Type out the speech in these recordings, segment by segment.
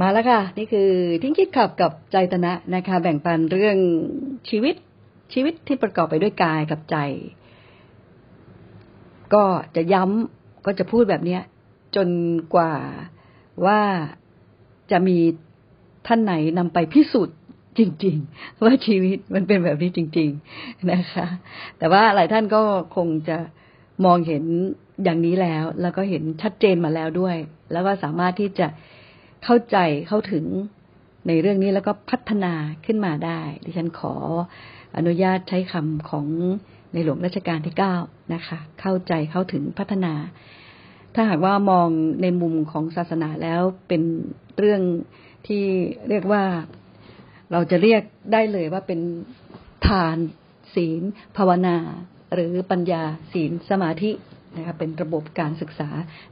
มาแล้วค่ะ นี่คือทิ้งคิดขับกับใจตนะนะคะ แบ่งปันเรื่องชีวิตชีวิตที่ประกอบไปด้วยกายกับใจ ก็จะย้ำก็จะพูดแบบนี้จนกว่าว่าจะมีท่านไหนนำไปพิสูจน์จริง ๆ ว่าชีวิตมันเป็นแบบนี้จริง ๆนะคะ แต่ว่าหลายท่านก็คงจะมองเห็นอย่างนี้แล้ว แล้วก็เห็นชัดเจนมาแล้วด้วย แล้วก็สามารถที่จะ เข้าใจเข้าถึงในเรื่องนี้แล้วก็พัฒนาขึ้นมาได้ ดิฉันขออนุญาตใช้คำของในหลวงรัชกาลที่เก้านะคะ เข้าใจเข้าถึงพัฒนา ถ้าหากว่ามองในมุมของศาสนาแล้วเป็นเรื่องที่เรียกว่าเราจะเรียกได้เลยว่าเป็นทาน ศีล ภาวนา หรือปัญญาศีลสมาธิ นะคะเป็นระบบการศึกษา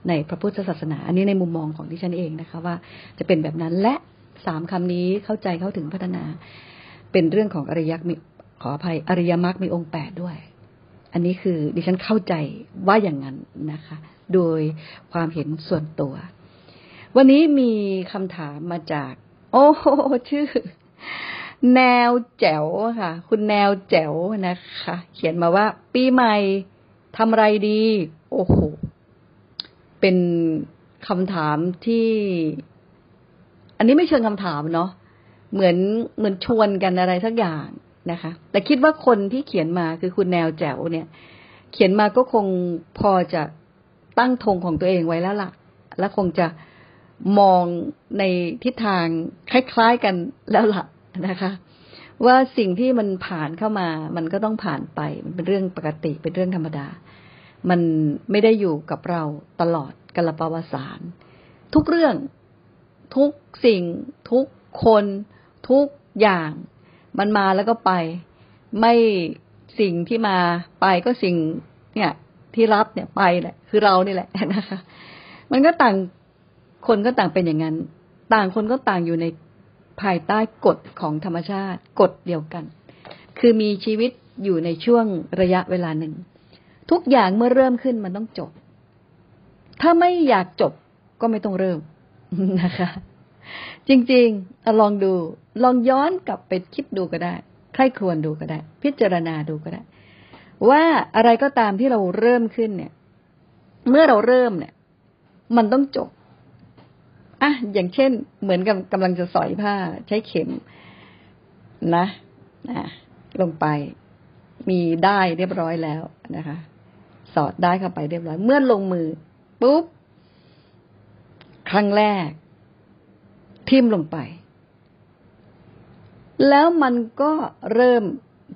ในพระพุทธศาสนา อันนี้ในมุมมองของที่ฉันเองนะคะว่าจะเป็นแบบนั้นและสามคำนี้เข้าใจเข้าถึงพัฒนา เป็นเรื่องของอริยมรรคขออภัยอริยมรรคมีองค์แปดด้วย อันนี้คือดิฉันเข้าใจว่าอย่างนั้นนะคะ โดยความเห็นส่วนตัว วันนี้มีคำถามมาจาก โอ้ชื่อ แนวแจ๋วค่ะ คุณแนวแจ๋วนะคะ เขียนมาว่าปีใหม่ ทำอะไรดี โอ้โห เป็นคำถามที่ อันนี้ไม่เชิงคำถามเนาะ เหมือนเหมือนชวนกันอะไรสักอย่างนะคะ แต่คิดว่าคนที่เขียนมาคือคุณแนวแจ๋วเนี่ย เขียนมาก็คงพอจะตั้งธงของตัวเองไว้แล้วล่ะ และคงจะมองในทิศทางคล้ายๆกันแล้วล่ะนะคะ ว่าสิ่งที่มันผ่านเข้ามา มันก็ต้องผ่านไป มันเป็นเรื่องปกติ เป็นเรื่องธรรมดา มันไม่ได้อยู่กับเราตลอดกาลปวสาร ทุกเรื่อง ทุกสิ่ง ทุกคน ทุกอย่าง มันมาแล้วก็ไป ไม่สิ่งที่มาไปก็สิ่ง เนี่ย ที่รับเนี่ยไปแหละ คือเรานี่แหละนะคะ มันก็ต่างคนก็ต่างเป็นอย่างนั้น ต่างคนก็ต่างอยู่ใน ภายใต้กฎของธรรมชาติกฎเดียวกัน คือมีชีวิตอยู่ในช่วงระยะเวลาหนึ่ง ทุกอย่างเมื่อเริ่มขึ้นมันต้องจบ ถ้าไม่อยากจบก็ไม่ต้องเริ่มนะคะ จริงๆลองดู ลองย้อนกลับไปคิดดูก็ได้ ใครควรดูก็ได้ พิจารณาดูก็ได้ ว่าอะไรก็ตามที่เราเริ่มขึ้นเนี่ย เมื่อเราเริ่มเนี่ย มันต้องจบ อะอย่างเช่น เหมือนกับกำลังจะสอยผ้า ใช้เข็มนะนะลงไป มีได้เรียบร้อยแล้วนะคะ สอดได้เข้าไปเรียบร้อย เมื่อลงมือปุ๊บครั้งแรก ทิ่มลงไป แล้วมันก็เริ่ม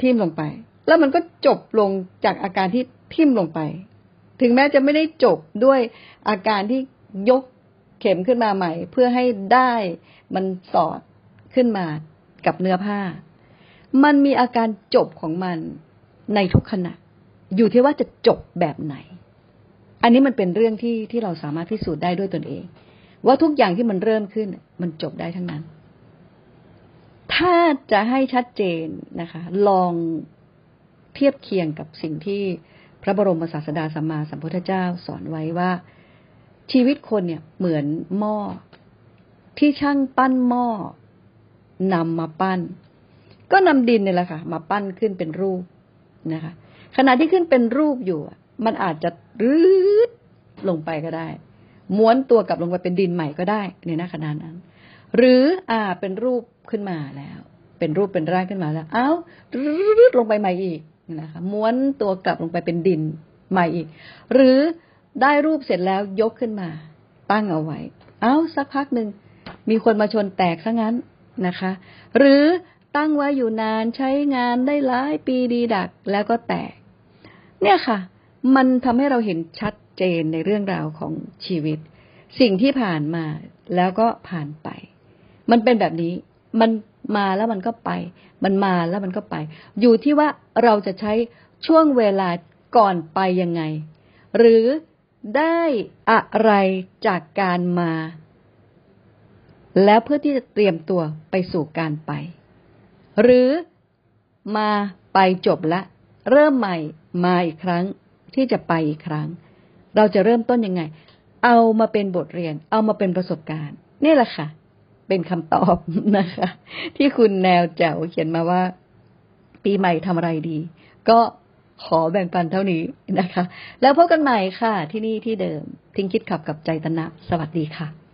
ทิ่มลงไป แล้วมันก็จบลงจากอาการที่ทิ่มลงไป ถึงแม้จะไม่ได้จบด้วยอาการที่ยก เข็มขึ้นมาใหม่ เพื่อให้ได้มันสอดขึ้นมากับเนื้อผ้า มันมีอาการจบของมันในทุกขณะ อยู่ที่ว่าจะจบแบบไหน อันนี้มันเป็นเรื่องที่ที่เราสามารถพิสูจน์ได้ด้วยตนเอง ว่าทุกอย่างที่มันเริ่มขึ้น มันจบได้ทั้งนั้น ถ้าจะให้ชัดเจนนะคะ ลองเทียบเคียงกับสิ่งที่พระบรมศาสดาสัมมาสัมพุทธเจ้าสอนไว้ว่า ชีวิตคนเนี่ยเหมือนหม้อที่ช่างปั้นหม้อนำมาปั้น ก็นำดินเนี่ยแหละค่ะ มาปั้นขึ้นเป็นรูปนะคะ ขณะที่ขึ้นเป็นรูปอยู่มันอาจจะรืดลงไปก็ได้ ม้วนตัวกลับลงไปเป็นดินใหม่ก็ได้ในหน้าขณะนั้น หรืออ่าเป็นรูปขึ้นมาแล้ว เป็นรูปเป็นร่างขึ้นมาแล้ว เอ้ารืดลงไปใหม่อีกนะคะ ม้วนตัวกลับลงไปเป็นดินใหม่อีก หรือ ได้รูปเสร็จแล้วยกขึ้นมา ตั้งเอาไว้ เอาสักพักหนึ่งมีคนมาชนแตกซะงั้นนะคะ หรือตั้งไว้อยู่นานใช้งานได้หลายปีดีดักแล้วก็แตก เนี่ยค่ะ มันทำให้เราเห็นชัดเจนในเรื่องราวของชีวิต สิ่งที่ผ่านมาแล้วก็ผ่านไป มันเป็นแบบนี้มันมาแล้วมันก็ไป มันมาแล้วมันก็ไป อยู่ที่ว่าเราจะใช้ช่วงเวลาก่อนไปยังไง หรือ ได้อะไรจากการมา แล้วเพื่อที่จะเตรียมตัวไปสู่การไป หรือมาไปจบละ เริ่มใหม่มาอีกครั้งที่จะไปอีกครั้ง เราจะเริ่มต้นยังไง เอามาเป็นบทเรียน เอามาเป็นประสบการณ์ นี่แหละค่ะ เป็นคำตอบนะคะ ที่คุณแนวแจ๋วเขียนมาว่า ปีใหม่ทำอะไรดี ก็ ขอแบ่งปันเท่านี้นะคะ แล้วพบกันใหม่ค่ะ ที่นี่ที่เดิม ทิ้งคิดขับกับใจตนะ สวัสดีค่ะ